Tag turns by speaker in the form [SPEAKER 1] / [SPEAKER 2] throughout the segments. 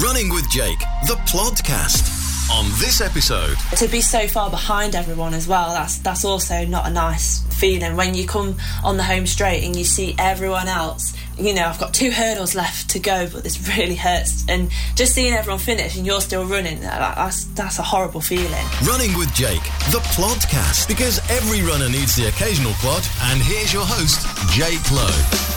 [SPEAKER 1] Running with Jake, the podcast. On this episode,
[SPEAKER 2] to be so far behind everyone as well that's that's also not a nice feeling when you come on the home straight and you see everyone else you know i've got two hurdles left to go but this really hurts and just seeing everyone finish and you're still running that, that's that's a horrible feeling
[SPEAKER 1] Running with Jake, the podcast, because every runner needs the occasional plod. And here's your host, Jake Lowe.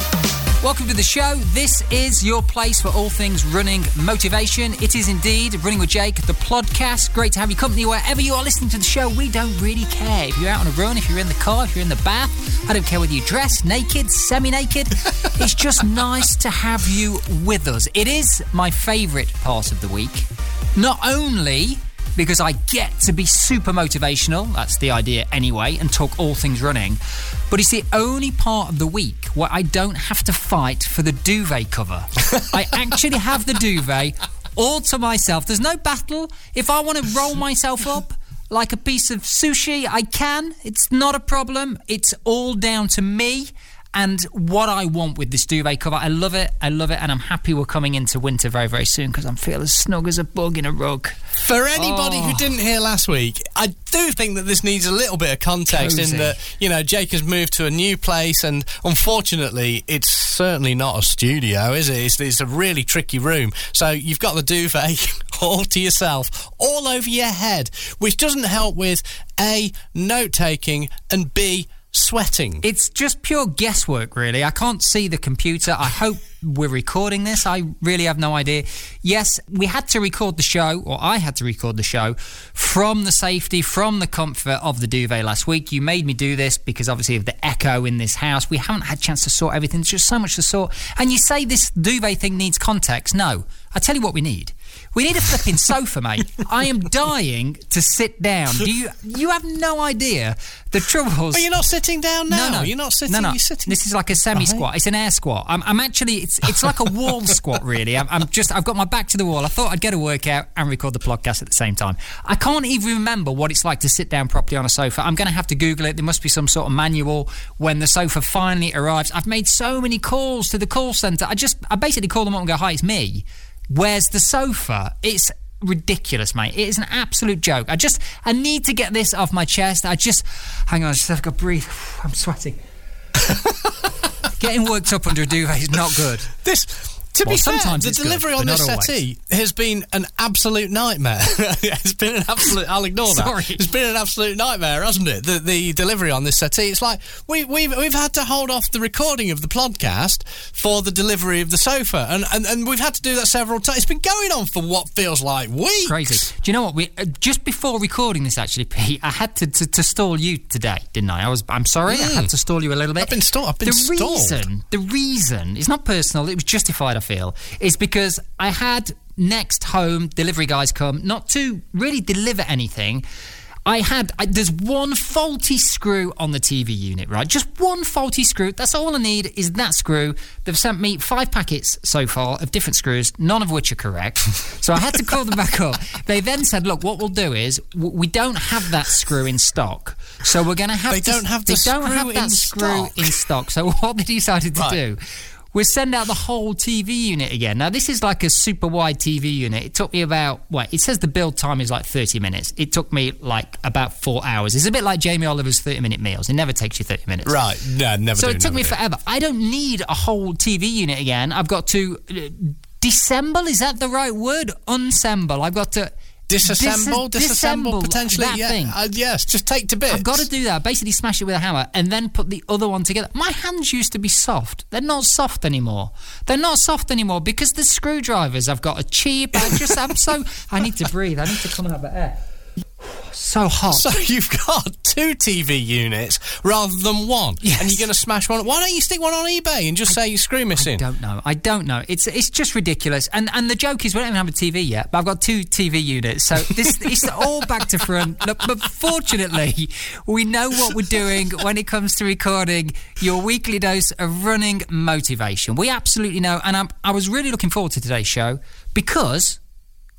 [SPEAKER 3] Welcome to the show. This is your place for all things running motivation. It is indeed Running with Jake, the podcast. Great to have you company wherever you are listening to the show. We don't really care if you're out on a run, if you're in the car, if you're in the bath. I don't care whether you're dressed, naked, semi naked. it's just nice to have you with us. It is my favourite part of the week. Not only because I get to be super motivational, that's the idea anyway, and talk all things running. But it's the only part of the week where I don't have to fight for the duvet cover. I actually have the duvet all to myself. There's no battle. If I want to roll myself up, like a piece of sushi, I can. It's not a problem. It's all down to me and what I want with this duvet cover. I love it. I love it. And I'm happy we're coming into winter very, very soon because I'm feeling as snug as a bug in a rug.
[SPEAKER 4] For anybody
[SPEAKER 3] Oh.
[SPEAKER 4] who didn't hear last week, I do think that this needs a little bit of context
[SPEAKER 3] Cozy.
[SPEAKER 4] in that, you know, Jake has moved to a new place and unfortunately it's certainly not a studio, is it? It's, it's a really tricky room. So you've got the duvet all to yourself, all over your head, which doesn't help with A, note taking and B, sweating.
[SPEAKER 3] It's just pure guesswork, really. I can't see the computer. I hope we're recording this. I really have no idea. Yes, we had to record the show, or I had to record the show from the safety, from the comfort of the duvet last week. You made me do this because obviously of the echo in this house. We haven't had a chance to sort everything. There's just so much to sort. And you say this duvet thing needs context. No. I tell you what we need. We need a flipping sofa, mate. I am dying to sit down. Do you? You have no idea the troubles.
[SPEAKER 4] but you're not sitting down now.
[SPEAKER 3] No, no,
[SPEAKER 4] You're not sitting.
[SPEAKER 3] No, no.
[SPEAKER 4] You're sitting.
[SPEAKER 3] This is like a semi squat. It's an air squat. I'm, I'm actually. It's it's like a wall squat. Really. I'm, I'm just. I've got my back to the wall. I thought I'd get a workout and record the podcast at the same time. I can't even remember what it's like to sit down properly on a sofa. I'm going to have to Google it. There must be some sort of manual when the sofa finally arrives. I've made so many calls to the call centre. I just. I basically call them up and go, "Hi, it's me. Where's the sofa?" It's ridiculous, mate. It is an absolute joke. I just, I need to get this off my chest. I just, hang on, I just have to breathe. I'm sweating. Getting worked up under a duvet is not good.
[SPEAKER 4] This, to
[SPEAKER 3] Well,
[SPEAKER 4] be fair, the
[SPEAKER 3] it's good,
[SPEAKER 4] delivery on this settee has been an absolute nightmare. it's been an absolute. I'll ignore that. It's been an absolute nightmare, hasn't it? The, the delivery on this settee. It's like we, we've we've had to hold off the recording of the podcast for the delivery of the sofa, and and, and we've had to do that several times. It's been going on for what feels like weeks.
[SPEAKER 3] Crazy. Do you know what? We uh, just before recording this, actually, Pete, I had to, to, to stall you today, didn't I? I was. I'm sorry. I had to stall you a little bit.
[SPEAKER 4] I've been stalled. I've been
[SPEAKER 3] the
[SPEAKER 4] stalled.
[SPEAKER 3] reason, the reason, it's not personal. It was justified. I feel is because I had next home delivery guys come not to really deliver anything. I had I, there's one faulty screw on the TV unit, right? Just one faulty screw. That's all I need is that screw. They've sent me five packets so far of different screws, none of which are correct. so I had to call them back up. They then said, "Look, what we'll do is w- we don't have that screw in stock, so we're going to have
[SPEAKER 4] They
[SPEAKER 3] to
[SPEAKER 4] don't have
[SPEAKER 3] they
[SPEAKER 4] the
[SPEAKER 3] don't
[SPEAKER 4] screw
[SPEAKER 3] have that
[SPEAKER 4] in
[SPEAKER 3] screw
[SPEAKER 4] stock.
[SPEAKER 3] in stock. So what they decided to
[SPEAKER 4] Right.
[SPEAKER 3] do was send out the whole TV unit again. Now this is like a super wide TV unit. It took me about what it says the build time is like 30 minutes. It took me like about four hours. It's a bit like Jamie Oliver's 30 minute meals. It never takes you 30 minutes.
[SPEAKER 4] Right? No, never.
[SPEAKER 3] So
[SPEAKER 4] do,
[SPEAKER 3] it took me
[SPEAKER 4] do.
[SPEAKER 3] forever. I don't need a whole TV unit again. I've got to uh, disassemble. Is that the right word? Unsemble. I've got to
[SPEAKER 4] Disassemble,
[SPEAKER 3] dis-
[SPEAKER 4] disassemble, potentially.
[SPEAKER 3] that
[SPEAKER 4] yeah,
[SPEAKER 3] thing.
[SPEAKER 4] uh, yes, just take to bits.
[SPEAKER 3] I've got to do that. Basically, smash it with a hammer and then put the other one together. My hands used to be soft. They're not soft anymore. They're not soft anymore because the screwdrivers I've got are cheap. I just, I'm so. I need to breathe. I need to come out of the air. So hot.
[SPEAKER 4] So you've got two TV units rather than one,
[SPEAKER 3] Yes.
[SPEAKER 4] and you're going to smash one. Why don't you stick one on eBay and just say your screw missing?
[SPEAKER 3] I don't know. I don't know. It's it's just ridiculous. And and the joke is we don't even have a TV yet, but I've got two TV units. So this it's all back to front. Look, but fortunately, we know what we're doing when it comes to recording your weekly dose of running motivation. We absolutely know. And I'm, I was really looking forward to today's show because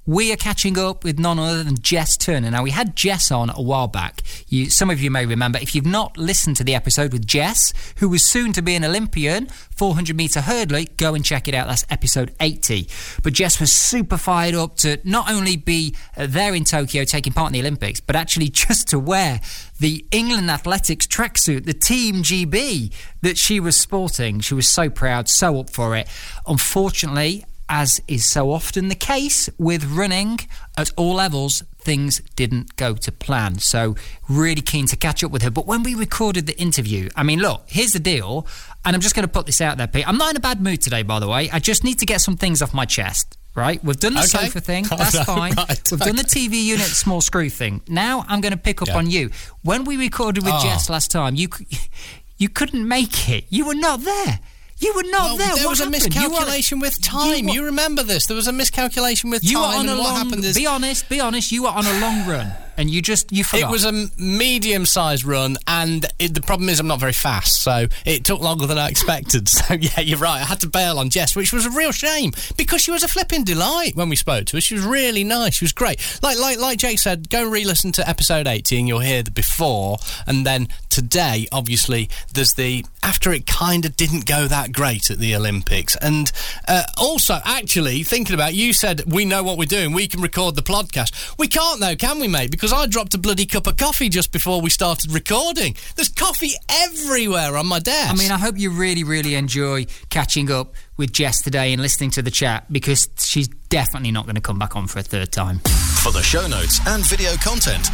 [SPEAKER 3] we are catching up with none other than Jess Turner. Now, we had Jess on a while back. You, some of you may remember. If you've not listened to the episode with Jess, who was soon to be an Olympian, 400 metre hurdler, go and check it out. That's episode 80. But Jess was super fired up to not only be uh, there in Tokyo taking part in the Olympics, but actually just to wear the England Athletics tracksuit, the Team GB that she was sporting. She was so proud, so up for it. Unfortunately, as is so often the case with running at all levels, things didn't go to plan. So, really keen to catch up with her. But when we recorded the interview, I mean, look, here's the deal, and I'm just going to put this out there, Pete. I'm not in a bad mood today, by the way. I just need to get some things off my chest. Right, we've done the
[SPEAKER 4] Okay.
[SPEAKER 3] sofa thing.
[SPEAKER 4] Oh,
[SPEAKER 3] That's
[SPEAKER 4] no,
[SPEAKER 3] fine.
[SPEAKER 4] right,
[SPEAKER 3] We've done the TV unit small screw thing. Now I'm going to pick up
[SPEAKER 4] Yeah.
[SPEAKER 3] on you. When we recorded with
[SPEAKER 4] Oh.
[SPEAKER 3] Jess last time, you you couldn't make it. You were not there. You were not
[SPEAKER 4] Well,
[SPEAKER 3] there.
[SPEAKER 4] there
[SPEAKER 3] What
[SPEAKER 4] was a
[SPEAKER 3] happened? You were-
[SPEAKER 4] miscalculation with time.
[SPEAKER 3] were-
[SPEAKER 4] You, remember this? There was a miscalculation with
[SPEAKER 3] you were
[SPEAKER 4] time.
[SPEAKER 3] on a
[SPEAKER 4] and what
[SPEAKER 3] long.
[SPEAKER 4] happened is
[SPEAKER 3] Be honest. Be honest. You were on a long run, and you just you forgot.
[SPEAKER 4] it was a medium-sized run, and it, the problem is I'm not very fast, so it took longer than I expected. So yeah, you're right. I had to bail on Jess, which was a real shame because she was a flipping delight when we spoke to her. She was really nice. She was great. Like like like Jake said, go re-listen to episode 80, and you'll hear the before, and then today, obviously, there's the after it kind of didn't go that great at the Olympics, and uh, also actually thinking about you said we know what we're doing. We can record the podcast. We can't though, can we, mate? Because I dropped a bloody cup of coffee just before we started recording. There's coffee everywhere on my desk.
[SPEAKER 3] I mean, I hope you really, really enjoy catching up with Jess today and listening to the chat because she's definitely not going to come back on for a third time.
[SPEAKER 1] For the show notes and video content,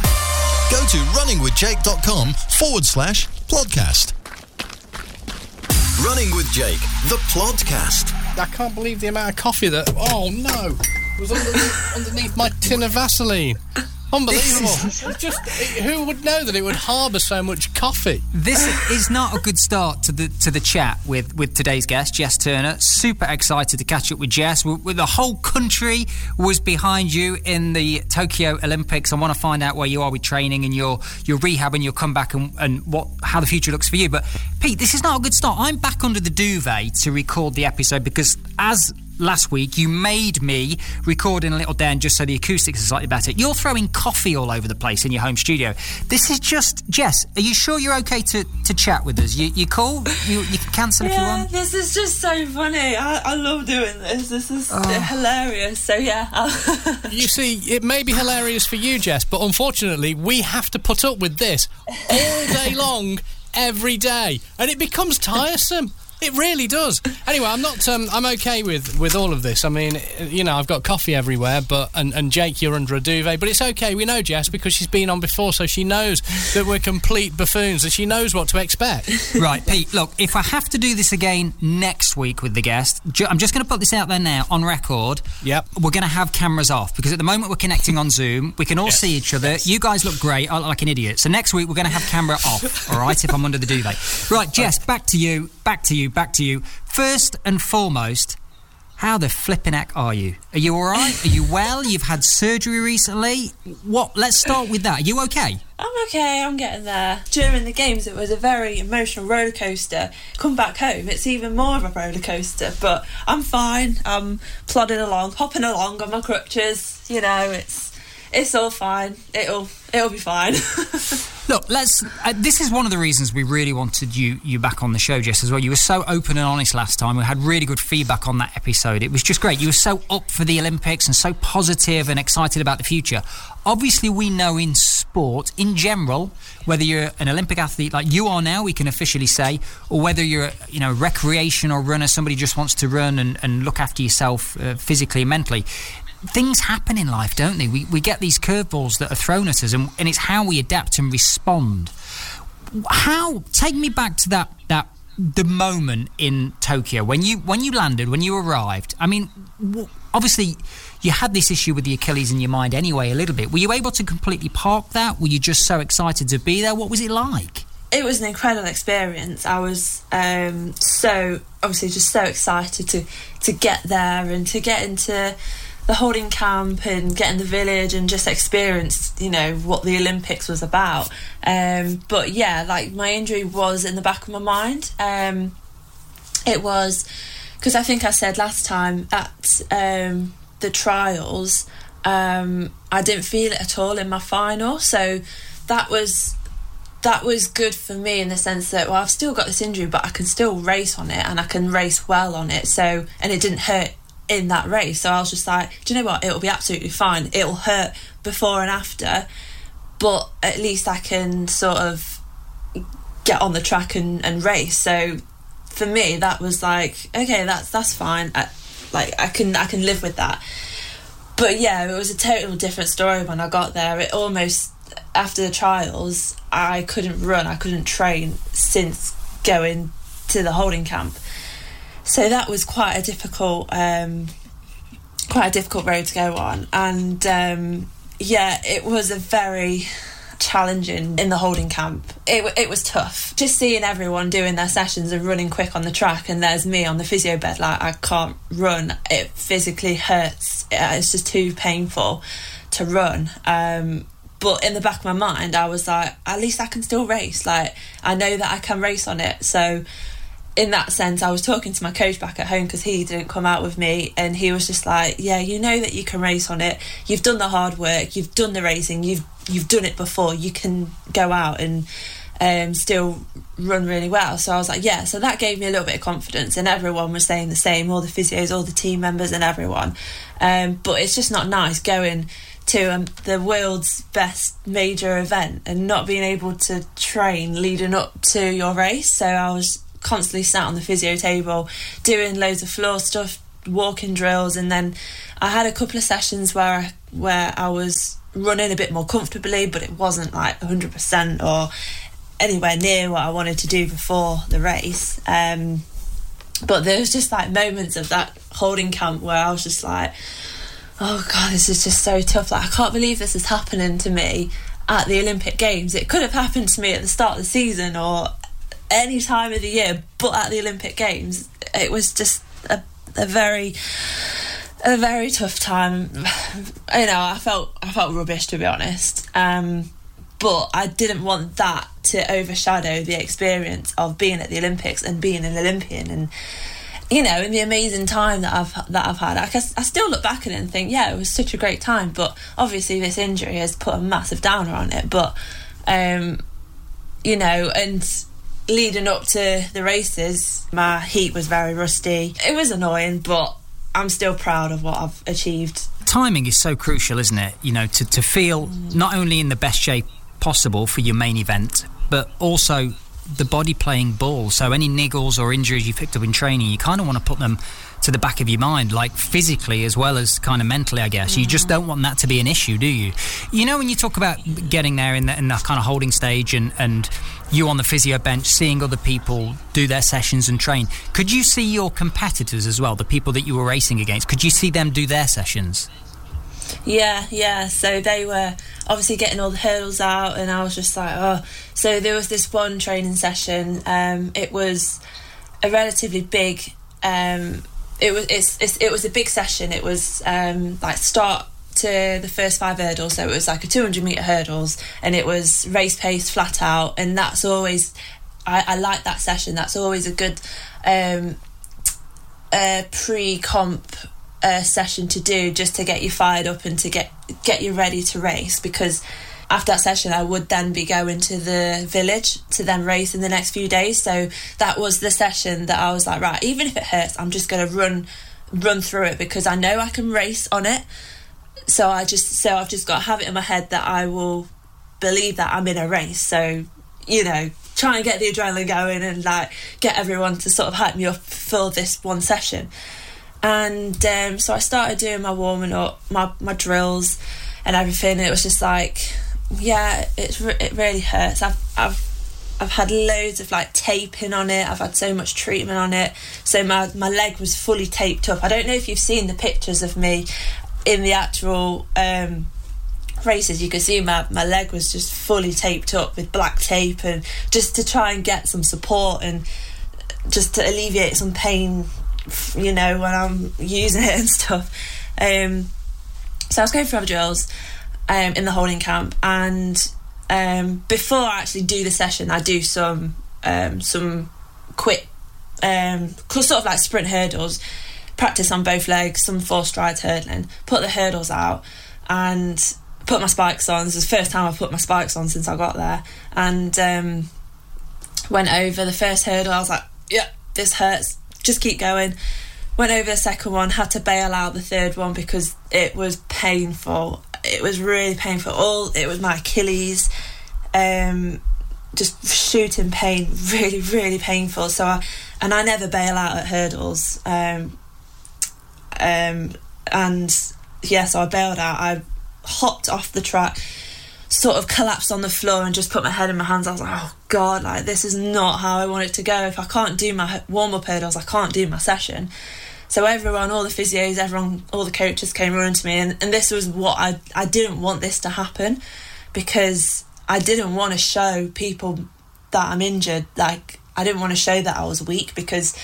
[SPEAKER 1] go to runningwithjake.com forward slash podcast. Running with Jake, the podcast.
[SPEAKER 4] I can't believe the amount of coffee that. Oh no, It was underneath, underneath my tin of Vaseline. Unbelievable. It just who would know that it would harbour so much coffee?
[SPEAKER 3] This is not a good start to the to the chat with, with today's guest, Jess Turner. Super excited to catch up with Jess. W- with the whole country was behind you in the Tokyo Olympics. I want to find out where you are with training and your your rehab and your comeback and, and what how the future looks for you. But Pete, this is not a good start. I'm back under the duvet to record the episode because as last week you made me record in a little den just so the acoustics are slightly better. You're throwing coffee all over the place in your home studio. This is just Jess. Are you sure you're okay to, to chat with us? You you cool? You you can cancel if you
[SPEAKER 2] Yeah,
[SPEAKER 3] want.
[SPEAKER 2] this is just so funny. I, I love doing this. This is
[SPEAKER 3] Oh.
[SPEAKER 2] hilarious. So yeah,
[SPEAKER 4] You see, it may be hilarious for you, Jess, but unfortunately, we have to put up with this all day long, every day, and it becomes tiresome. It really does. Anyway, I'm not. Um, I'm okay with, with all of this. I mean, you know, I've got coffee everywhere, but and, and Jake, you're under a duvet, but it's okay. We know Jess because she's been on before, so she knows that we're complete buffoons, and she knows what to expect.
[SPEAKER 3] Right, Pete, look, if I have to do this again next week with the guest, ju- I'm just going to put this out there now on record.
[SPEAKER 4] Yep.
[SPEAKER 3] We're going to have cameras off because at the moment we're connecting on Zoom. We can all see each other. You guys look great. I look like an idiot. So next week we're going to have camera off, all right, if I'm under the duvet. Right, Jess, back to you, back to you, back to you. First and foremost, how the flipping heck are you? Are you all right? Are you well? You've had surgery recently. What? Let's start with that. Are you okay?
[SPEAKER 2] I'm okay, I'm getting there. During the games, it was a very emotional roller coaster. Come back home, it's even more of a roller coaster. But I'm fine. I'm plodding along, hopping along on my crutches. You know, it's it's all fine. It'll it'll be fine.
[SPEAKER 3] Look, let's. Uh, this is one of the reasons we really wanted you you back on the show, Jess, as well. You were so open and honest last time. We had really good feedback on that episode. It was just great. You were so up for the Olympics and so positive and excited about the future. Obviously, we know in sport, in general, whether you're an Olympic athlete like you are now, we can officially say, or whether you're, you know, recreational runner, somebody just wants to run and, and look after yourself uh, physically and mentally things happen in life, don't they? We, we get these curveballs that are thrown at us, and, and it's how we adapt and respond. How take me back to that that the moment in Tokyo when you when you landed, when you arrived. I mean, obviously. You had this issue with the Achilles in your mind anyway, a little bit. Were you able to completely park that? Were you just so excited to be there? What was it like?
[SPEAKER 2] it was an incredible experience. I was um, so obviously just so excited to to get there and to get into the holding camp and get in the village and just experience you know what the Olympics was about. Um, but yeah, like my injury was in the back of my mind. Um, it was because I think I said last time at um, the trials. um, I didn't feel it at all in my final. So that was that was good for me in the sense that well I've still got this injury but I can still race on it and I can race well on it so and it didn't hurt in that race. So I was just like do you know what? It'll be absolutely fine. It'll hurt before and after but at least I can sort of get on the track and, and race. So for me that was like okay that's that's fine. I, like I can I can live with that. But yeah it was a total different story when I got there. It almost after the trials, I couldn't run, I couldn't train since going to the holding camp. So that was quite a difficult, um, quite a difficult road to go on, and um, yeah, it was a very challenging in the holding camp. It, it was tough. Just seeing everyone doing their sessions and running quick on the track, and there's me on the physio bed, like I can't run. It physically hurts. It's just too painful to run. Um, but in the back of my mind i was like at least i can still race like i know that i can race on it so in that sense i was talking to my coach back at home because he didn't come out with me and he was just like yeah you know that you can race on it you've done the hard work you've done the racing you've you've done it before you can go out and um, still run really well. So I was like, yeah. So that gave me a little bit of confidence, and everyone was saying the same, all the physios, all the team members, and everyone. Um, but it's just not nice going to um, the world's best major event and not being able to train leading up to your race. So I was constantly sat on the physio table doing loads of floor stuff, walking drills, and then I had a couple of sessions where I, where I was running a bit more comfortably, but it wasn't like 100% or anywhere near what I wanted to do before the race. Um, but there was just like moments of that holding camp where I was just like, oh god, this is just so tough. Like I can't believe this is happening to me at the Olympic Games. It could have happened to me at the start of the season or any time of the year, but at the Olympic Games, it was just a, a very a very tough time. you know, I felt I felt rubbish to be honest. Um, but I didn't want that to overshadow the experience of being at the Olympics and being an Olympian and you know, in the amazing time that I've that I've had, I, guess, I still look back at it and think, yeah, it was such a great time. But obviously, this injury has put a massive downer on it. But um, you know, and leading up to the races, my heat was very rusty. It was annoying, but I'm still proud of what I've achieved.
[SPEAKER 3] Timing is so crucial, isn't it? You know, to, to feel mm. not only in the best shape possible for your main event, but also the body playing ball. So any niggles or injuries you picked up in training, you kind of want to put them to the back of your mind, like physically as well as kind of mentally, I guess. You just don't want that to be an issue, do you? You know, when you talk about getting there in, the, that kind of holding stage and, and you on the physio bench, seeing other people do their sessions and train, could you see your competitors as well, the people that you were racing against? Could you see them do their sessions?
[SPEAKER 2] Yeah, yeah. So they were obviously getting all the hurdles out, and I was just like, oh. So there was this one training session. Um, it was a relatively big. Um, it was it's, it's, it was a big session. It was um, like start to the first five hurdles. So it was like a 200 meter hurdles, and it was race pace, flat out, and that's always. I, I like that session. That's always a good um, uh, pre comp uh, session to do just to get you fired up and to get get you ready to race because after that session I would then be going to the village to then race in the next few days. So that was the session that I was like right even if it hurts I'm just going to run run through it because I know I can race on it. So I just so I've just got to have it in my head that I will believe that I'm in a race. So you know try and get the adrenaline going and like get everyone to sort of hype me up for this one session and um, so I started doing my warming up, my my drills, and everything. And it was just like, yeah, it's it really hurts. I've I've I've had loads of like taping on it. I've had so much treatment on it. So my my leg was fully taped up. I don't know if you've seen the pictures of me in the actual um, races. You can see my my leg was just fully taped up with black tape, and just to try and get some support and just to alleviate some pain you know, when I'm using it and stuff. Um, so I was going for other drills um, in the holding camp, and um, before I actually do the session, I do some um, some quick, um, sort of like sprint hurdles, practice on both legs, some four strides hurdling, put the hurdles out, and put my spikes on. This was the first time I've put my spikes on since I got there, and um, went over the first hurdle. I was like, "Yeah, this hurts. Just keep going." Went over the second one. Had to bail out the third one because it was painful. It was really painful. All it was my Achilles. Um, just shooting pain, really, really painful. So, I, and I never bail out at hurdles. Um, um, and yeah, so I bailed out. I hopped off the track, sort of collapsed on the floor, and just put my head in my hands. I was like, oh god, like this is not how I want it to go. If I can't do my warm up hurdles, I can't do my session. So everyone, all the physios, everyone, all the coaches came running to me, and, and this was what I I didn't want this to happen because I didn't want to show people that I'm injured. Like I didn't want to show that I was weak because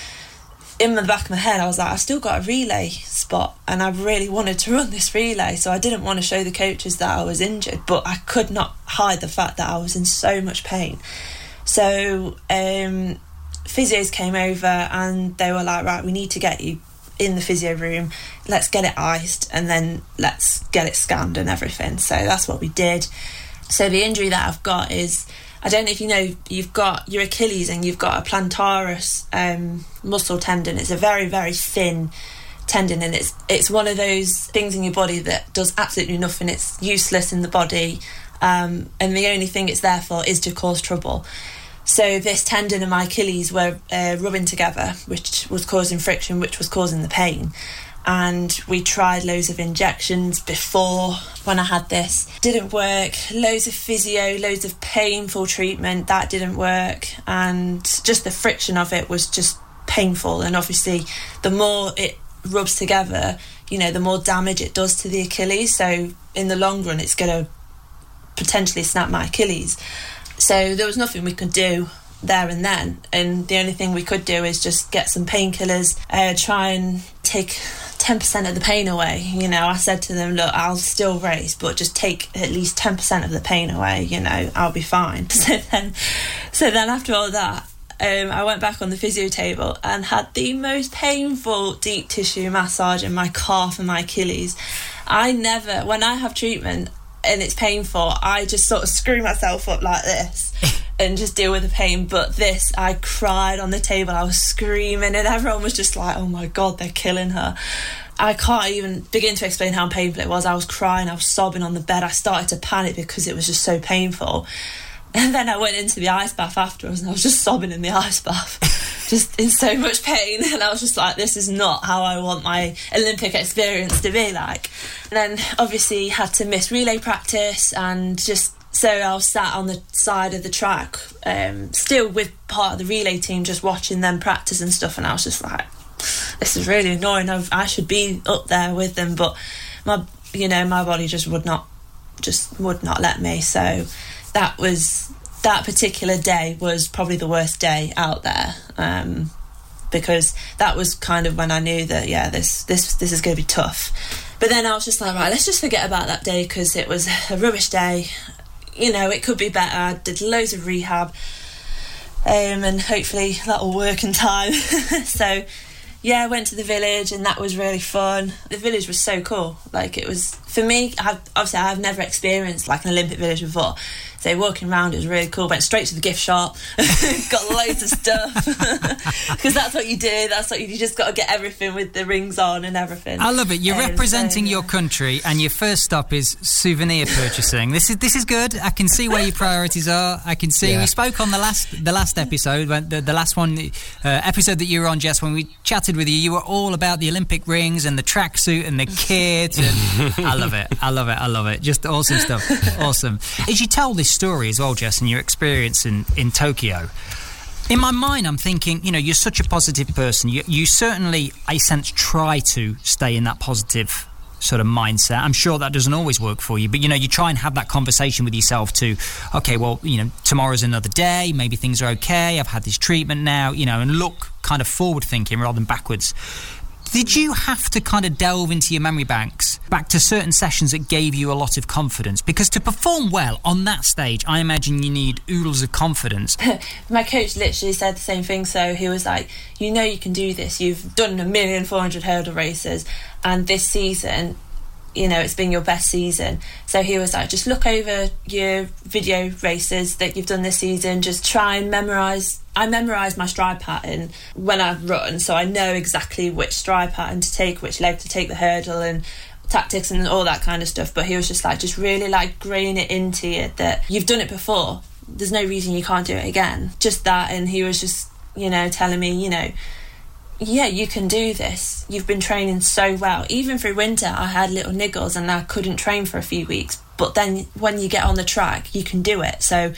[SPEAKER 2] in the back of my head I was like, I've still got a relay spot and I really wanted to run this relay. So I didn't want to show the coaches that I was injured, but I could not hide the fact that I was in so much pain. So um, physios came over and they were like, right, we need to get you in the physio room. Let's get it iced and then let's get it scanned and everything. So that's what we did. So the injury that I've got is I don't know if you know you've got your Achilles and you've got a plantaris um, muscle tendon. It's a very very thin tendon and it's it's one of those things in your body that does absolutely nothing. It's useless in the body, um, and the only thing it's there for is to cause trouble. So this tendon and my Achilles were uh, rubbing together, which was causing friction, which was causing the pain and we tried loads of injections before when I had this. Didn't work. Loads of physio, loads of painful treatment. That didn't work. And just the friction of it was just painful. And obviously, the more it rubs together, you know, the more damage it does to the Achilles. So in the long run, it's going to potentially snap my Achilles. So there was nothing we could do there and then. And the only thing we could do is just get some painkillers, uh, try and take 10% of the pain away. You know, I said to them, look, I'll still race, but just take at least 10% of the pain away, you know, I'll be fine. So then, so then after all that, um, I went back on the physio table and had the most painful deep tissue massage in my calf and my Achilles. I never, when I have treatment and it's painful, I just sort of screw myself up like this and just deal with the pain. But this, I cried on the table, I was screaming, and everyone was just like, oh my god, they're killing her. I can't even begin to explain how painful it was. I was crying, I was sobbing on the bed. I started to panic because it was just so painful. And then I went into the ice bath afterwards and I was just sobbing in the ice bath, just in so much pain. And I was just like, this is not how I want my Olympic experience to be like. And then obviously had to miss relay practice and just so I was sat on the side of the track, um, still with part of the relay team, just watching them practice and stuff. And I was just like, this is really annoying. I've, I should be up there with them, but my, you know, my body just would not, just would not let me. So that was that particular day was probably the worst day out there. Um, because that was kind of when I knew that yeah this this this is going to be tough. But then I was just like right, let's just forget about that day because it was a rubbish day you know, it could be better. I did loads of rehab, um, and hopefully that'll work in time. so, yeah, I went to the village, and that was really fun. The village was so cool. Like it was for me. I've, obviously, I've never experienced like an Olympic village before, so walking around it was really cool. Went straight to the gift shop, got loads of stuff because that's what you do. That's what you, you just got to get everything with the rings on and everything.
[SPEAKER 3] I love it. You're
[SPEAKER 2] Um,
[SPEAKER 3] representing
[SPEAKER 2] so,
[SPEAKER 3] your country, and your first stop is souvenir purchasing. this is this is good. I can see where your priorities are. I can see.
[SPEAKER 4] Yeah.
[SPEAKER 3] We spoke on the last the last episode, when the, the last one uh, episode that you were on, Jess. When we chatted with you, you were all about the Olympic rings and the tracksuit and the kit. And I love it. I love it. I love it. Just awesome stuff. Awesome. As you tell this story as well, Jess, and your experience in in Tokyo. In my mind, I'm thinking, you know, you're such a positive person. You, you certainly, I sense, try to stay in that positive sort of mindset. I'm sure that doesn't always work for you, but you know, you try and have that conversation with yourself to, okay, well, you know, tomorrow's another day. Maybe things are okay. I've had this treatment now, you know, and look kind of forward thinking rather than backwards. Did you have to kind of delve into your memory banks back to certain sessions that gave you a lot of confidence? Because to perform well on that stage, I imagine you need oodles of confidence.
[SPEAKER 2] my coach literally said the same thing. So he was like, "You know, you can do this. You've done a million four hundred hurdle races, and this season, you know, it's been your best season. So he was like, just look over your video races that you've done this season. Just try and memorize. I memorize my stride pattern when I run, so I know exactly which stride pattern to take, which leg to take the hurdle, and tactics and all that kind of stuff. But he was just like, just really like grain it into you that you've done it before. There's no reason you can't do it again. Just that, and he was just, you know, telling me, you know yeah, you can do this. You've been training so well. Even through winter, I had little niggles and I couldn't train for a few weeks. But then when you get on the track, you can do it. So,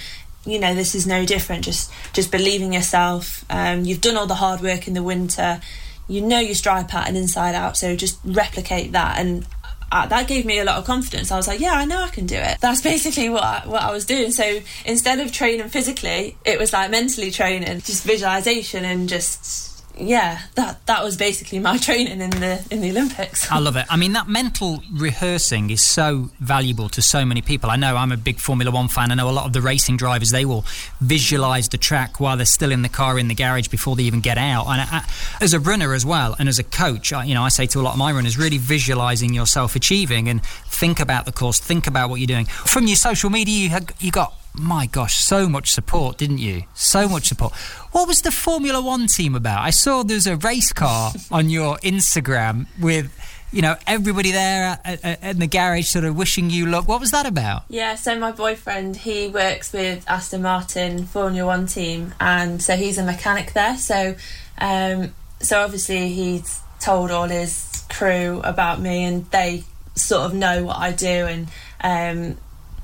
[SPEAKER 2] you know, this is no different. Just just believing yourself. Um, you've done all the hard work in the winter. You know your stride pattern inside out. So just replicate that. And uh, that gave me a lot of confidence. I was like, yeah, I know I can do it. That's basically what I, what I was doing. So instead of training physically, it was like mentally training, just visualization and just yeah, that that was basically my training in the in the Olympics.
[SPEAKER 3] I love it. I mean, that mental rehearsing is so valuable to so many people. I know I'm a big Formula One fan. I know a lot of the racing drivers they will visualize the track while they're still in the car in the garage before they even get out. And I, as a runner as well, and as a coach, I, you know, I say to a lot of my runners, really visualizing yourself achieving and think about the course, think about what you're doing. From your social media, you you got my gosh, so much support, didn't you? So much support. What was the Formula One team about? I saw there's a race car on your Instagram with, you know, everybody there at, at, at, the garage sort of wishing you luck. What was that about?
[SPEAKER 2] Yeah, so my boyfriend, he works with Aston Martin Formula One team, and so he's a mechanic there. So, um, so obviously he's told all his crew about me, and they sort of know what I do, and um,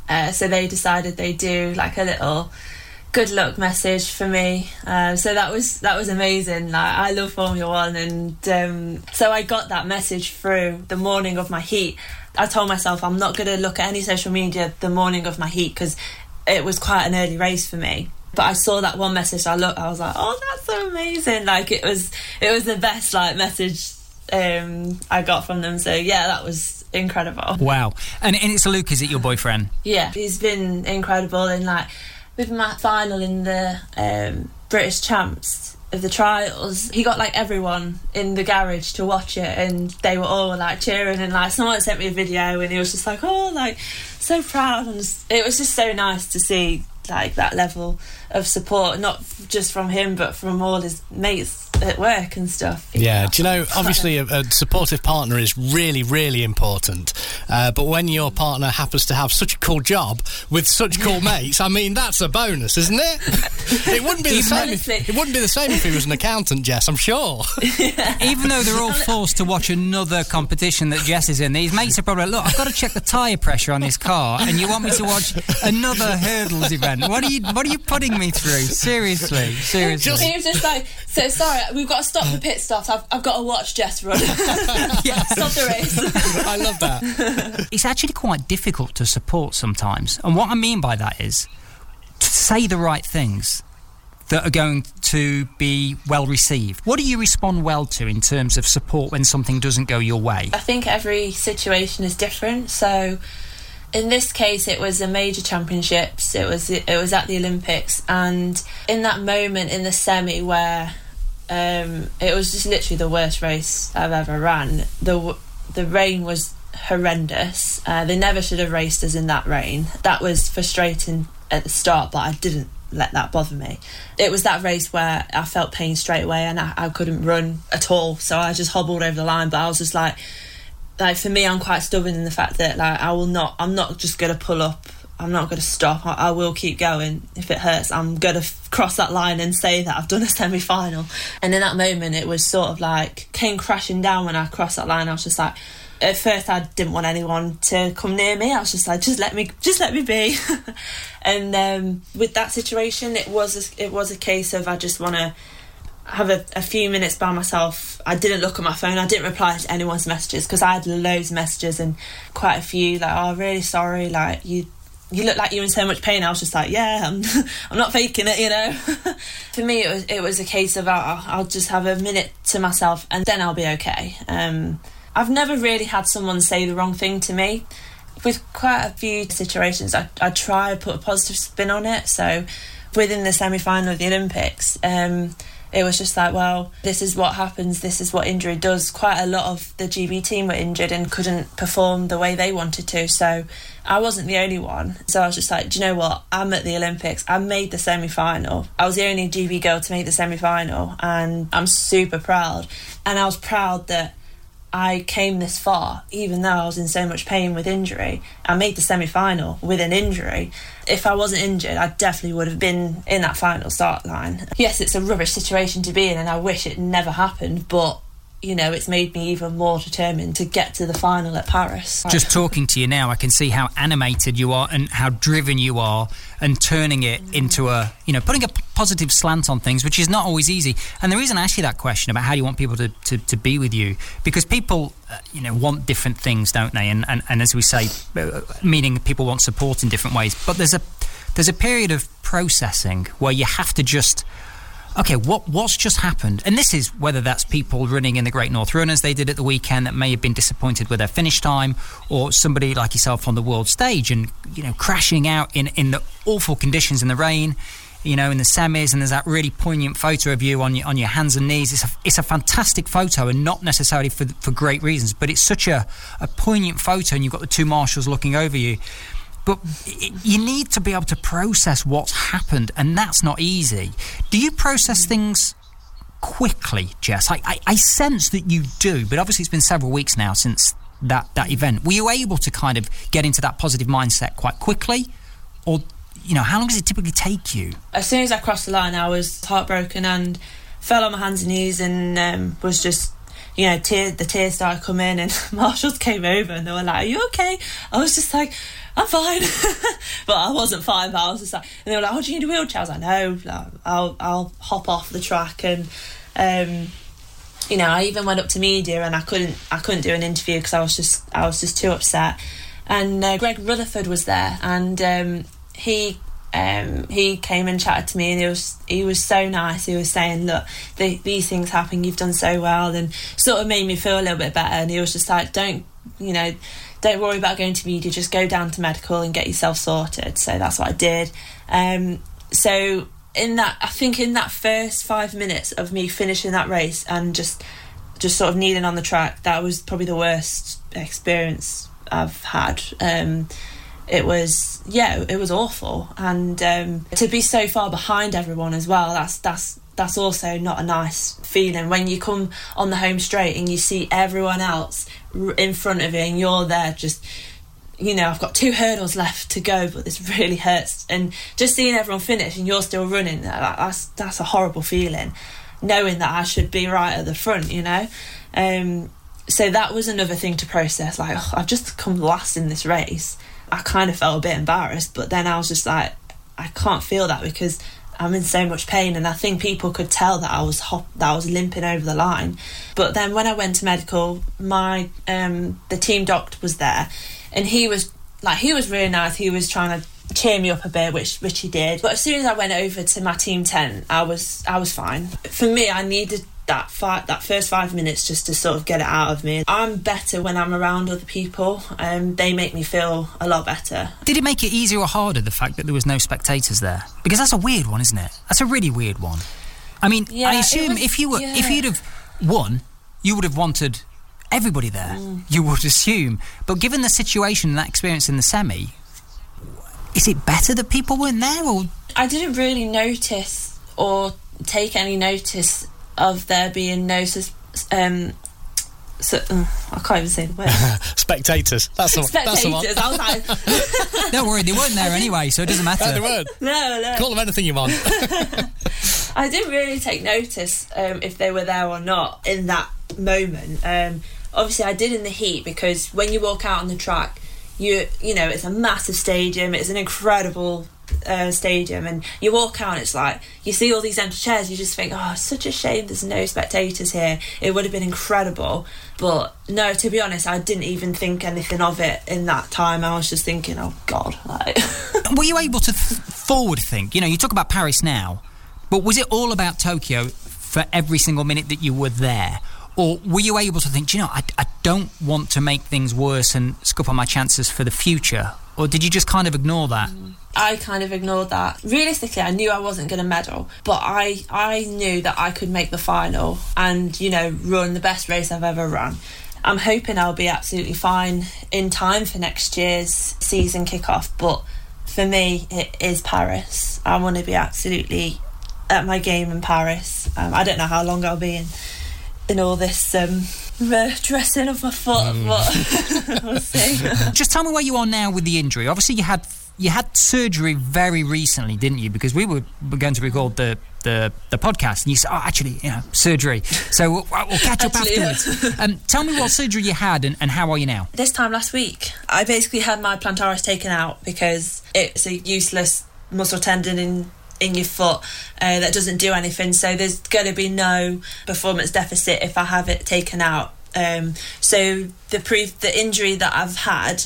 [SPEAKER 2] uh, so they decided they do like a little good luck message for me. Uh, so that was that was amazing. Like I love Formula One, and um, so I got that message through the morning of my heat. I told myself I'm not going to look at any social media the morning of my heat because it was quite an early race for me. But I saw that one message. I looked. I was like, "Oh, that's so amazing!" Like it was. It was the best like message um, I got from them. So yeah, that was incredible.
[SPEAKER 3] Wow. And, and it's Luke, is it your boyfriend?
[SPEAKER 2] Yeah, he's been incredible. And like with my final in the um, British Champs of the trials, he got like everyone in the garage to watch it, and they were all like cheering. And like someone sent me a video, and he was just like, "Oh, like so proud." And it was just so nice to see like that level of support, not just from him, but from all his mates at work and stuff.
[SPEAKER 4] Yeah, know? do you know, obviously, a, a, supportive partner is really, really important. Uh, but when your partner happens to have such a cool job with such cool mates, I mean, that's a bonus, isn't it? it wouldn't be the same. If, it wouldn't be the same if he was an accountant, Jess. I'm sure.
[SPEAKER 3] Even though they're all forced to watch another competition that Jess is in, these mates are probably look. I've got to check the tyre pressure on this car, and you want me to watch another hurdles event? What are you? What are you putting me through? Seriously, seriously.
[SPEAKER 2] He was just like, so sorry we've got to stop the pit stop. I've, I've got to watch Jess run. Stop the race.
[SPEAKER 4] I love that.
[SPEAKER 3] It's actually quite difficult to support sometimes. And what I mean by that is to say the right things that are going to be well received. What do you respond well to in terms of support when something doesn't go your way?
[SPEAKER 2] I think every situation is different. So in this case it was a major championships it was it was at the olympics and in that moment in the semi where um, it was just literally the worst race I've ever ran. The the rain was horrendous. Uh, they never should have raced us in that rain. That was frustrating at the start, but I didn't let that bother me. It was that race where I felt pain straight away and I, I couldn't run at all. So I just hobbled over the line. But I was just like, like for me, I'm quite stubborn in the fact that like I will not. I'm not just gonna pull up I'm not going to stop. I, I, will keep going. If it hurts, I'm going to f- cross that line and say that I've done a semi final. And in that moment, it was sort of like came crashing down when I crossed that line. I was just like, at first, I didn't want anyone to come near me. I was just like, just let me, just let me be. and um, with that situation, it was a, it was a case of I just want to have a, a, few minutes by myself. I didn't look at my phone. I didn't reply to anyone's messages because I had loads of messages and quite a few like, "Oh, really sorry. Like you you look like you're in so much pain. I was just like, yeah, I'm, I'm not faking it, you know. For me, it was it was a case of I'll, I'll, just have a minute to myself and then I'll be okay. Um, I've never really had someone say the wrong thing to me. With quite a few situations, I, I try to put a positive spin on it. So, within the semi final of the Olympics, um, it was just like, well, this is what happens, this is what injury does. Quite a lot of the GB team were injured and couldn't perform the way they wanted to. So I wasn't the only one. So I was just like, do you know what? I'm at the Olympics. I made the semi final. I was the only GB girl to make the semi final, and I'm super proud. And I was proud that I came this far, even though I was in so much pain with injury. I made the semi final with an injury. If I wasn't injured, I definitely would have been in that final start line. Yes, it's a rubbish situation to be in, and I wish it never happened, but you know, it's made me even more determined to get to the final at Paris.
[SPEAKER 3] Just talking to you now, I can see how animated you are and how driven you are, and turning it into a, you know, putting a positive slant on things, which is not always easy. And the reason I ask you that question about how you want people to, to, to be with you, because people, uh, you know, want different things, don't they? And, and, and as we say, uh, meaning people want support in different ways. But there's a there's a period of processing where you have to just okay, what what's just happened? And this is whether that's people running in the Great North Run as they did at the weekend that may have been disappointed with their finish time, or somebody like yourself on the world stage and you know crashing out in in the awful conditions in the rain. You know, in the semis, and there's that really poignant photo of you on your on your hands and knees. It's a it's a fantastic photo, and not necessarily for for great reasons, but it's such a a poignant photo, and you've got the two marshals looking over you but you need to be able to process what's happened, and that's not easy. Do you process things quickly, Jess? I, I, I, sense that you do, but obviously it's been several weeks now since that, that event. Were you able to kind of get into that positive mindset quite quickly, or you know, how long does it typically take you?
[SPEAKER 2] As soon as I crossed the line, I was heartbroken and fell on my hands and knees and um, was just you know, tear, the tears started coming, and marshals came over and they were like, "Are you okay?" I was just like, I'm fine. but I wasn't fine, but I was just like, and they were like, oh, do you need a wheelchair? I was like, no, I'll, I'll hop off the track. And, um, you know, I even went up to media and I couldn't, I couldn't do an interview because I was just, I was just too upset. And uh, Greg Rutherford was there and um, he um, he came and chatted to me and he was he was so nice he was saying look the, these things happen you've done so well and sort of made me feel a little bit better and he was just like don't you know don't worry about going to media, just go down to medical and get yourself sorted. So that's what I did. Um, so in that, I think in that first five minutes of me finishing that race and just just sort of kneeling on the track, that was probably the worst experience I've had. Um, it was yeah, it was awful, and um, to be so far behind everyone as well. That's that's that's also not a nice feeling when you come on the home straight and you see everyone else in front of you and you're there just you know I've got two hurdles left to go but this really hurts. And just seeing everyone finish and you're still running that's that's a horrible feeling knowing that I should be right at the front you know? Um, so that was another thing to process like oh, I've just come last in this race. I kind of felt a bit embarrassed but then I was just like I can't feel that because I'm in so much pain, and I think people could tell that I was hop- that I was limping over the line. But then when I went to medical, my um, the team doctor was there, and he was like he was really nice. He was trying to cheer me up a bit, which which he did. But as soon as I went over to my team tent, I was I was fine. For me, I needed that five, that first five minutes just to sort of get it out of me. I'm better when I'm around other people. Um, they make me feel a lot better.
[SPEAKER 3] Did it make it easier or harder the fact that there was no spectators there? Because that's a weird one, isn't it? That's a really weird one. I mean, yeah, I assume was, if you were yeah. if you'd have won, you would have wanted everybody there. Mm. You would assume, but given the situation and that experience in the semi, is it better that people weren't there? Or
[SPEAKER 2] I didn't really notice or take any notice of there being no um, so, uh, I can't even say the word.
[SPEAKER 4] Spectators. That's the,
[SPEAKER 2] Spectators.
[SPEAKER 4] That's the
[SPEAKER 2] one. I was
[SPEAKER 3] like, don't worry, they weren't there anyway, so it doesn't matter.
[SPEAKER 4] No, they weren't.
[SPEAKER 2] No, no.
[SPEAKER 4] Call them anything you want.
[SPEAKER 2] I didn't really take notice um, if they were there or not in that moment. Um, obviously, I did in the heat because when you walk out on the track, you you know it's a massive stadium. It's an incredible uh, stadium and you walk out and it's like you see all these empty chairs you just think oh such a shame there's no spectators here. It would have been incredible. But no to be honest I didn't even think anything of it in that time. I was just thinking oh god like
[SPEAKER 3] were you able to th- forward think? You know you talk about Paris now but was it all about Tokyo for every single minute that you were there? Or were you able to think, you know, I, I don't want to make things worse and scup on my chances for the future? Or did you just kind of ignore that?
[SPEAKER 2] I kind of ignored that. Realistically, I knew I wasn't going to medal, but I I knew that I could make the final and you know run the best race I've ever run. I'm hoping I'll be absolutely fine in time for next year's season kickoff, but for me, it is Paris. I want to be absolutely at my game in Paris. Um, I don't know how long I'll be in in all this um, dressing of my foot, mm. but we'll see.
[SPEAKER 3] Just tell me where you are now with the injury. Obviously, you had you had surgery very recently, didn't you? Because we were, were going to record the the, the podcast, and you said, "Oh, actually, you know, surgery." So we'll, we'll catch up actually, afterwards. Yeah. um, tell me what surgery you had, and, and how are you now?
[SPEAKER 2] This time last week, I basically had my plantaris taken out because it's a useless muscle tendon in in your foot uh, that doesn't do anything. So there's going to be no performance deficit if I have it taken out. Um, so the proof, the injury that I've had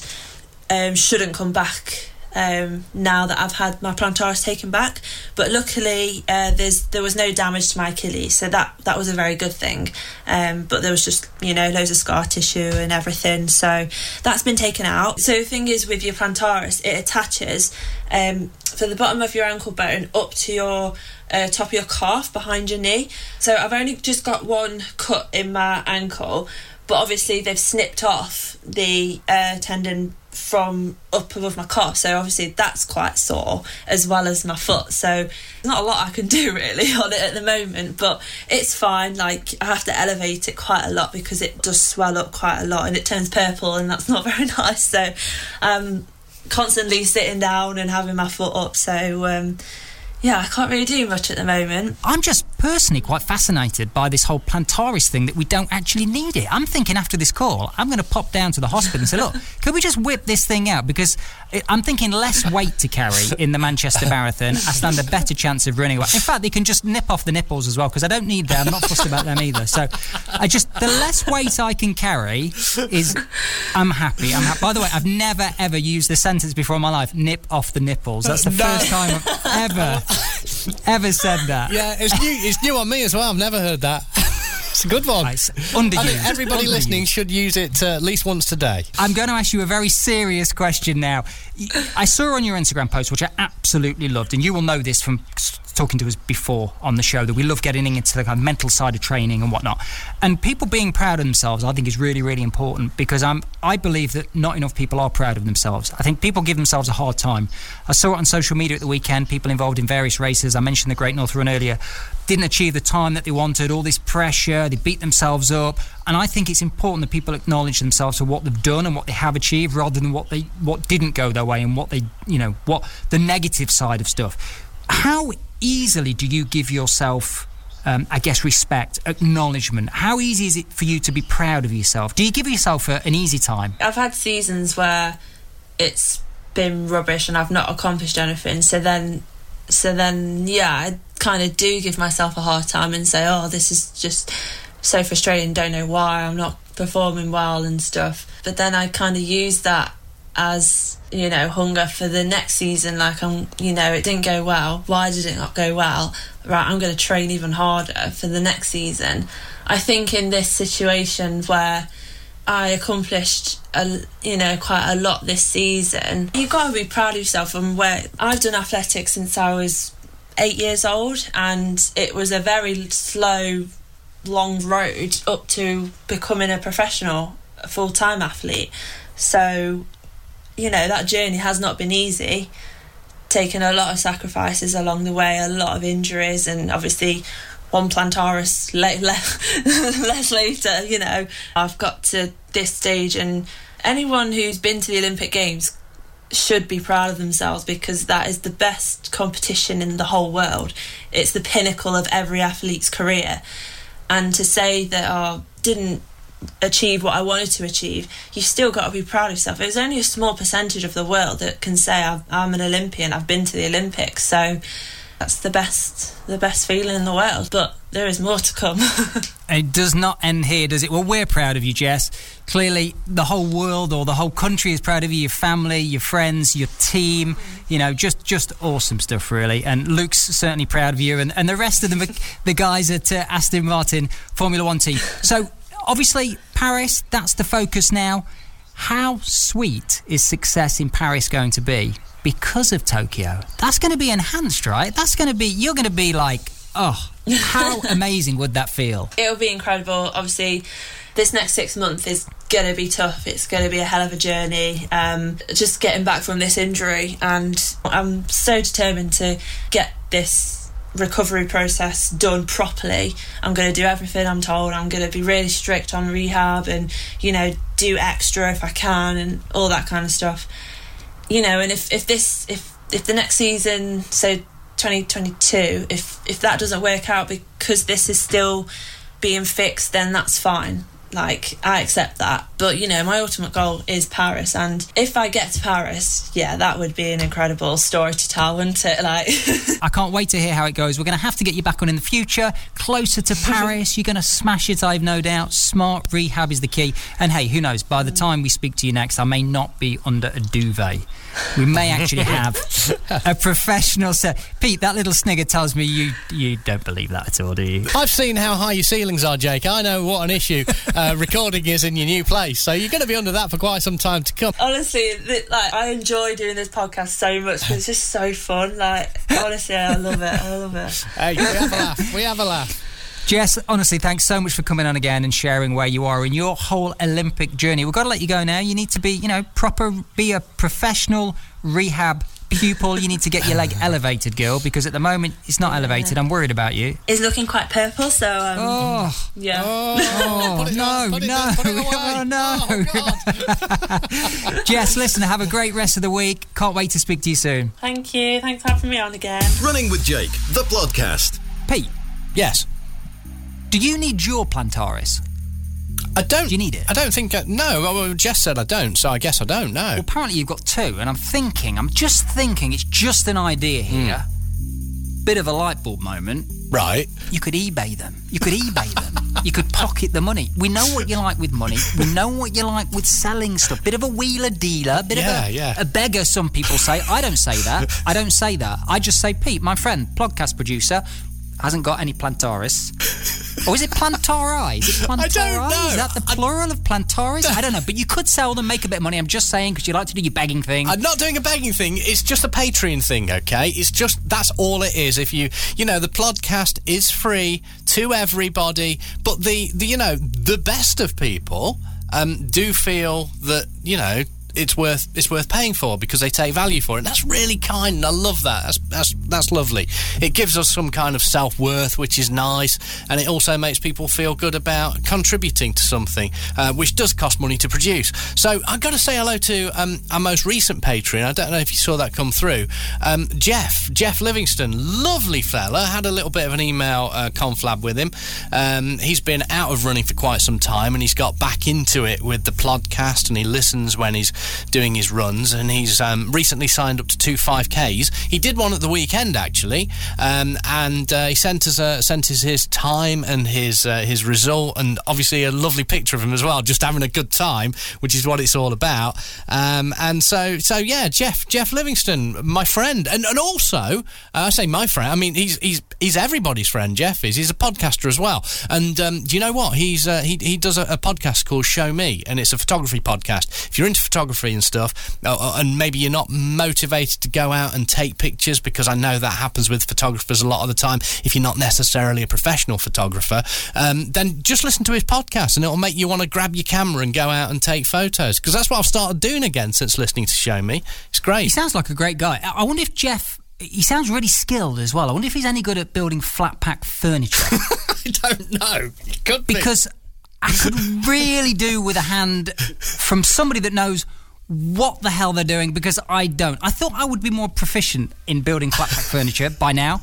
[SPEAKER 2] um, shouldn't come back um, now that I've had my plantaris taken back. But luckily, uh, there's there was no damage to my Achilles, so that that was a very good thing. Um, but there was just you know loads of scar tissue and everything, so that's been taken out. So the thing is with your plantaris, it attaches um, from the bottom of your ankle bone up to your uh, top of your calf behind your knee. So I've only just got one cut in my ankle, but obviously they've snipped off the uh, tendon from up above my calf so obviously that's quite sore as well as my foot. So there's not a lot I can do really on it at the moment but it's fine. Like I have to elevate it quite a lot because it does swell up quite a lot and it turns purple and that's not very nice. So um constantly sitting down and having my foot up. So um yeah, I can't really do much at the moment.
[SPEAKER 3] I'm just personally quite fascinated by this whole plantaris thing that we don't actually need it. I'm thinking after this call, I'm going to pop down to the hospital and say, look, could we just whip this thing out? Because I'm thinking less weight to carry in the Manchester Marathon. I stand a better chance of running away. In fact, they can just nip off the nipples as well because I don't need them. I'm not fussed about them either. So I just, the less weight I can carry is, I'm happy. I'm happy. By the way, I've never ever used the sentence before in my life, nip off the nipples. That's the no. first time I've ever ever said that.
[SPEAKER 4] Yeah, it's new. It's new on me as well. I've never heard that. It's a good one. everybody listening should use it uh, at least once today.
[SPEAKER 3] I'm going to ask you a very serious question now. I saw on your Instagram post, which I absolutely loved, and you will know this from talking to us before on the show that we love getting into the kind of mental side of training and whatnot. And people being proud of themselves, I think, is really, really important because I'm, I believe that not enough people are proud of themselves. I think people give themselves a hard time. I saw it on social media at the weekend, people involved in various races. I mentioned the Great North Run earlier, didn't achieve the time that they wanted, all this pressure, they beat themselves up. And I think it's important that people acknowledge themselves for what they've done and what they have achieved rather than what they what didn't go their way and what they you know what the negative side of stuff. How easily do you give yourself, um, I guess, respect, acknowledgement? How easy is it for you to be proud of yourself? Do you give yourself a, an easy time?
[SPEAKER 2] I've had seasons where it's been rubbish and I've not accomplished anything. So then, so then, yeah, I kind of do give myself a hard time and say, oh, this is just so frustrating. Don't know why I'm not performing well and stuff. But then I kind of use that as you know hunger for the next season like i'm you know it didn't go well. Why did it not go well? Right i'm going to train even harder for the next season. I think in this situation where i accomplished a, you know quite a lot this season you've got to be proud of yourself and where i've done athletics since i was eight years old and it was a very slow long road up to becoming a professional full-time athlete. So you know, that journey has not been easy. Taken a lot of sacrifices along the way, a lot of injuries, and obviously one plantaris le- le- less later, you know, I've got to this stage, and anyone who's been to the Olympic Games should be proud of themselves because that is the best competition in the whole world. It's the pinnacle of every athlete's career. And to say that I oh, didn't achieve what I wanted to achieve, you've still got to be proud of yourself. It was only a small percentage of the world that can say I'm an Olympian. I've been to the Olympics, so that's the best the best feeling in the world. But there is more to come.
[SPEAKER 3] it does not end here, does it? Well, we're proud of you, Jess. Clearly, the whole world or the whole country is proud of you. Your family, your friends, your team. You know, just just awesome stuff, really. And Luke's certainly proud of you, and, and the rest of the the guys at uh, Aston Martin Formula One team. So obviously, Paris, that's the focus now. How sweet is success in Paris going to be? because of Tokyo. That's going to be enhanced, right? That's going to be, you're going to be like, oh, how amazing would that feel?
[SPEAKER 2] It'll be incredible. Obviously, this next six months is going to be tough. It's going to be a hell of a journey. Um, just getting back from this injury, and I'm so determined to get this recovery process done properly. I'm going to do everything I'm told. I'm going to be really strict on rehab and, you know, do extra if I can and all that kind of stuff. You know, and if, if this, if, if the next season, so 2022, if, if that doesn't work out because this is still being fixed, then that's fine. Like, I accept that. But, you know, my ultimate goal is Paris. And if I get to Paris, yeah, that would be an incredible story to tell, wouldn't it? Like,
[SPEAKER 3] I can't wait to hear how it goes. We're going to have to get you back on in the future, closer to Paris. You're going to smash it, I've no doubt. Smart rehab is the key. And hey, who knows? By the time we speak to you next, I may not be under a duvet. We may actually have a professional set. Pete, that little snigger tells me you you don't believe that at all, do you?
[SPEAKER 4] I've seen how high your ceilings are, Jake. I know what an issue uh, Uh, recording is in your new place. So you're going to be under that for quite some time to come.
[SPEAKER 2] honestly, th- like, I enjoy doing this podcast so much because it's just so fun. Like, honestly, I love it. I love it.
[SPEAKER 4] Hey, we have a laugh. We have a laugh.
[SPEAKER 3] Jess, honestly, thanks so much for coming on again and sharing where you are in your whole Olympic journey. We've got to let you go now. You need to be, you know, proper, be a professional rehab pupil. You need to get your leg elevated, girl, because at the moment it's not elevated. I'm worried about you.
[SPEAKER 2] It's looking quite purple, so um,
[SPEAKER 3] Oh,
[SPEAKER 2] yeah.
[SPEAKER 3] oh,
[SPEAKER 4] Put
[SPEAKER 3] no,
[SPEAKER 4] on,
[SPEAKER 3] no,
[SPEAKER 4] on, put it away.
[SPEAKER 3] oh, no.
[SPEAKER 4] Oh,
[SPEAKER 3] Jess, listen, have a great rest of the week. Can't wait to speak to you soon.
[SPEAKER 2] Thank you. Thanks for having me on again.
[SPEAKER 1] Running with Jake, the podcast.
[SPEAKER 3] Pete,
[SPEAKER 4] yes.
[SPEAKER 3] do you need your plantaris?
[SPEAKER 4] I don't.
[SPEAKER 3] Do you need it?
[SPEAKER 4] I don't think. Uh, I, no. Well, Jess said I don't, so I guess I don't. No.
[SPEAKER 3] Well, apparently you've got two, and I'm thinking, I'm just thinking, it's just an idea hmm. here. Bit of a light bulb moment.
[SPEAKER 4] Right.
[SPEAKER 3] You could eBay them. You could eBay them. You could pocket the money. We know what you like with money. We know what you like with selling stuff. Bit of a wheeler dealer. Bit
[SPEAKER 4] Yeah,
[SPEAKER 3] of a,
[SPEAKER 4] yeah.
[SPEAKER 3] a beggar. Some people say. I don't say that. I don't say that. I just say Pete, my friend, podcast producer, hasn't got any plantaris. Or is it plantari? Is it plantari?
[SPEAKER 4] I don't know.
[SPEAKER 3] Is that the
[SPEAKER 4] I-
[SPEAKER 3] plural of plantaris? I don't know. But you could sell them, make a bit of money. I'm just saying because you like to do your begging thing.
[SPEAKER 4] I'm not doing a begging thing. It's just a Patreon thing, okay? It's just that's all it is. If you, you know, the podcast is free to everybody, but the, the you know, the best of people um, do feel that you know it's worth it's worth paying for because they take value for it. And that's really kind. And I love that. That's that's that's lovely. It gives us some kind of self worth, which is nice, and it also makes people feel good about contributing to something, uh, which does cost money to produce. So I've got to say hello to um, our most recent Patreon. I don't know if you saw that come through. Um, Jeff Jeff Livingston, lovely fella. Had a little bit of an email uh, conflab with him. Um, he's been out of running for quite some time, and he's got back into it with the podcast, and he listens when he's doing his runs. And he's um, recently signed up to two 5Ks. He did one at the weekend actually, um, and uh, he sent us sent us his time and his uh, his result, and obviously a lovely picture of him as well, just having a good time, which is what it's all about. Um, and so so yeah, Jeff Jeff Livingston, my friend, and and also uh, I say my friend. I mean he's he's he's everybody's friend. Jeff is. He's a podcaster as well. And um, do you know what? He's uh, he he does a, a podcast called Show Me, and it's a photography podcast. If you're into photography and stuff, uh, uh, and maybe you're not motivated to go out and take pictures, because I know that happens with photographers a lot of the time. If you're not necessarily a professional photographer, um, then just listen to his podcast, and it'll make you want to grab your camera and go out and take photos. Because that's what I've started doing again since listening to Show Me. It's great.
[SPEAKER 3] He sounds like a great guy. I wonder if Jeff. He sounds really skilled as well. I wonder if he's any good at building flat pack furniture.
[SPEAKER 4] I don't know. It could be.
[SPEAKER 3] because I could really do with a hand from somebody that knows what the hell they're doing because I don't. I thought I would be more proficient in building flat pack furniture by now.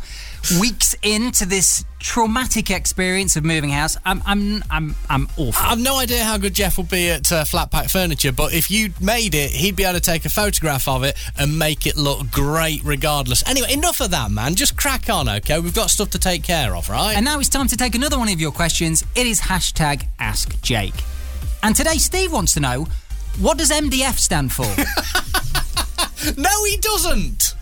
[SPEAKER 3] Weeks into this traumatic experience of moving house, I'm I'm I'm I'm awful.
[SPEAKER 4] I've no idea how good Jeff will be at uh, flat pack furniture, but if you made it, he'd be able to take a photograph of it and make it look great regardless. Anyway, enough of that, man. Just crack on, okay? We've got stuff to take care of, right?
[SPEAKER 3] And now it's time to take another one of your questions. It is hashtag Ask Jake. And today Steve wants to know what does MDF stand for?
[SPEAKER 4] no, he doesn't.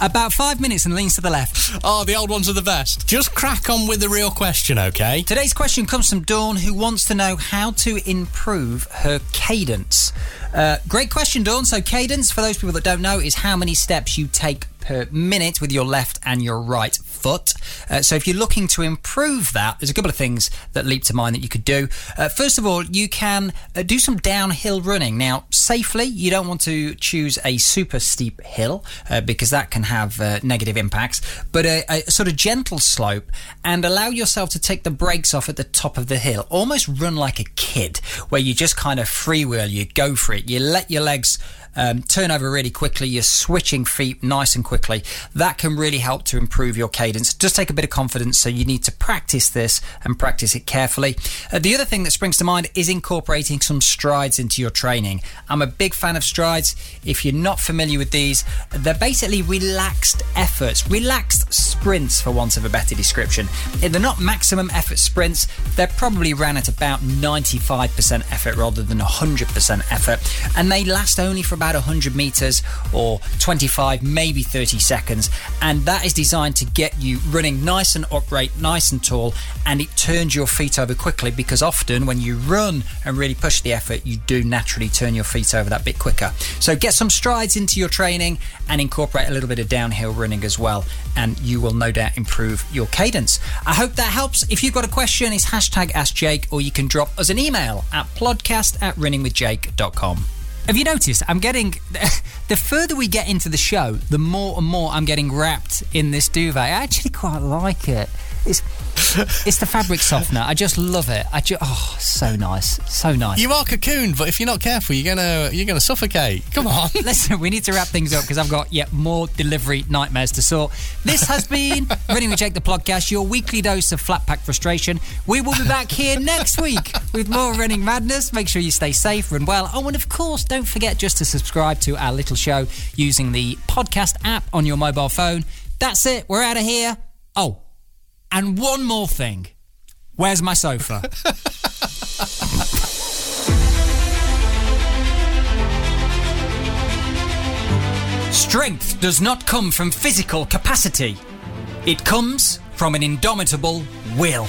[SPEAKER 3] About five minutes and leans to the left.
[SPEAKER 4] Oh, the old ones are the best. Just crack on with the real question, okay?
[SPEAKER 3] Today's question comes from Dawn, who wants to know how to improve her cadence. Uh, great question, Dawn. So, cadence, for those people that don't know, is how many steps you take per minute with your left and your right foot. Uh, so if you're looking to improve that, there's a couple of things that leap to mind that you could do. Uh, first of all, you can uh, do some downhill running. Now, safely, you don't want to choose a super steep hill uh, because that can have uh, negative impacts, but a, a, sort of gentle slope and allow yourself to take the brakes off at the top of the hill. Almost run like a kid where you just kind of freewheel, you go for it, you let your legs um, turn over really quickly, you're switching feet nice and quickly. That can really help to improve your cadence. Just take a bit of confidence, so you need to practice this and practice it carefully. Uh, the other thing that springs to mind is incorporating some strides into your training. I'm a big fan of strides. If you're not familiar with these, they're basically relaxed efforts, relaxed sprints, for want of a better description. If they're not maximum effort sprints, they're probably ran at about 95% effort rather than 100% effort, and they last only for about about 100 meters or 25, maybe 30 seconds. And that is designed to get you running nice and upright, nice and tall, and it turns your feet over quickly because often when you run and really push the effort, you do naturally turn your feet over that bit quicker. So get some strides into your training and incorporate a little bit of downhill running as well, and you will no doubt improve your cadence. I hope that helps. If you've got a question, it's hashtag Ask Jake, or you can drop us an email at podcast at runningwithjake.com. Have you noticed? I'm getting. The further we get into the show, the more and more I'm getting wrapped in this duvet. I actually quite like it. It's it's the fabric softener. I just love it. I just oh, so nice, so nice.
[SPEAKER 4] You are cocooned, but if you're not careful, you're gonna you're gonna suffocate. Come on.
[SPEAKER 3] Listen, we need to wrap things up because I've got yet more delivery nightmares to sort. This has been Running with Jake the podcast, your weekly dose of flat pack frustration. We will be back here next week with more running madness. Make sure you stay safe, run well. Oh, and of course, don't forget just to subscribe to our little show using the podcast app on your mobile phone. That's it. We're out of here. Oh, and one more thing. Where's my sofa? Strength does not come from physical capacity. It comes from an indomitable will.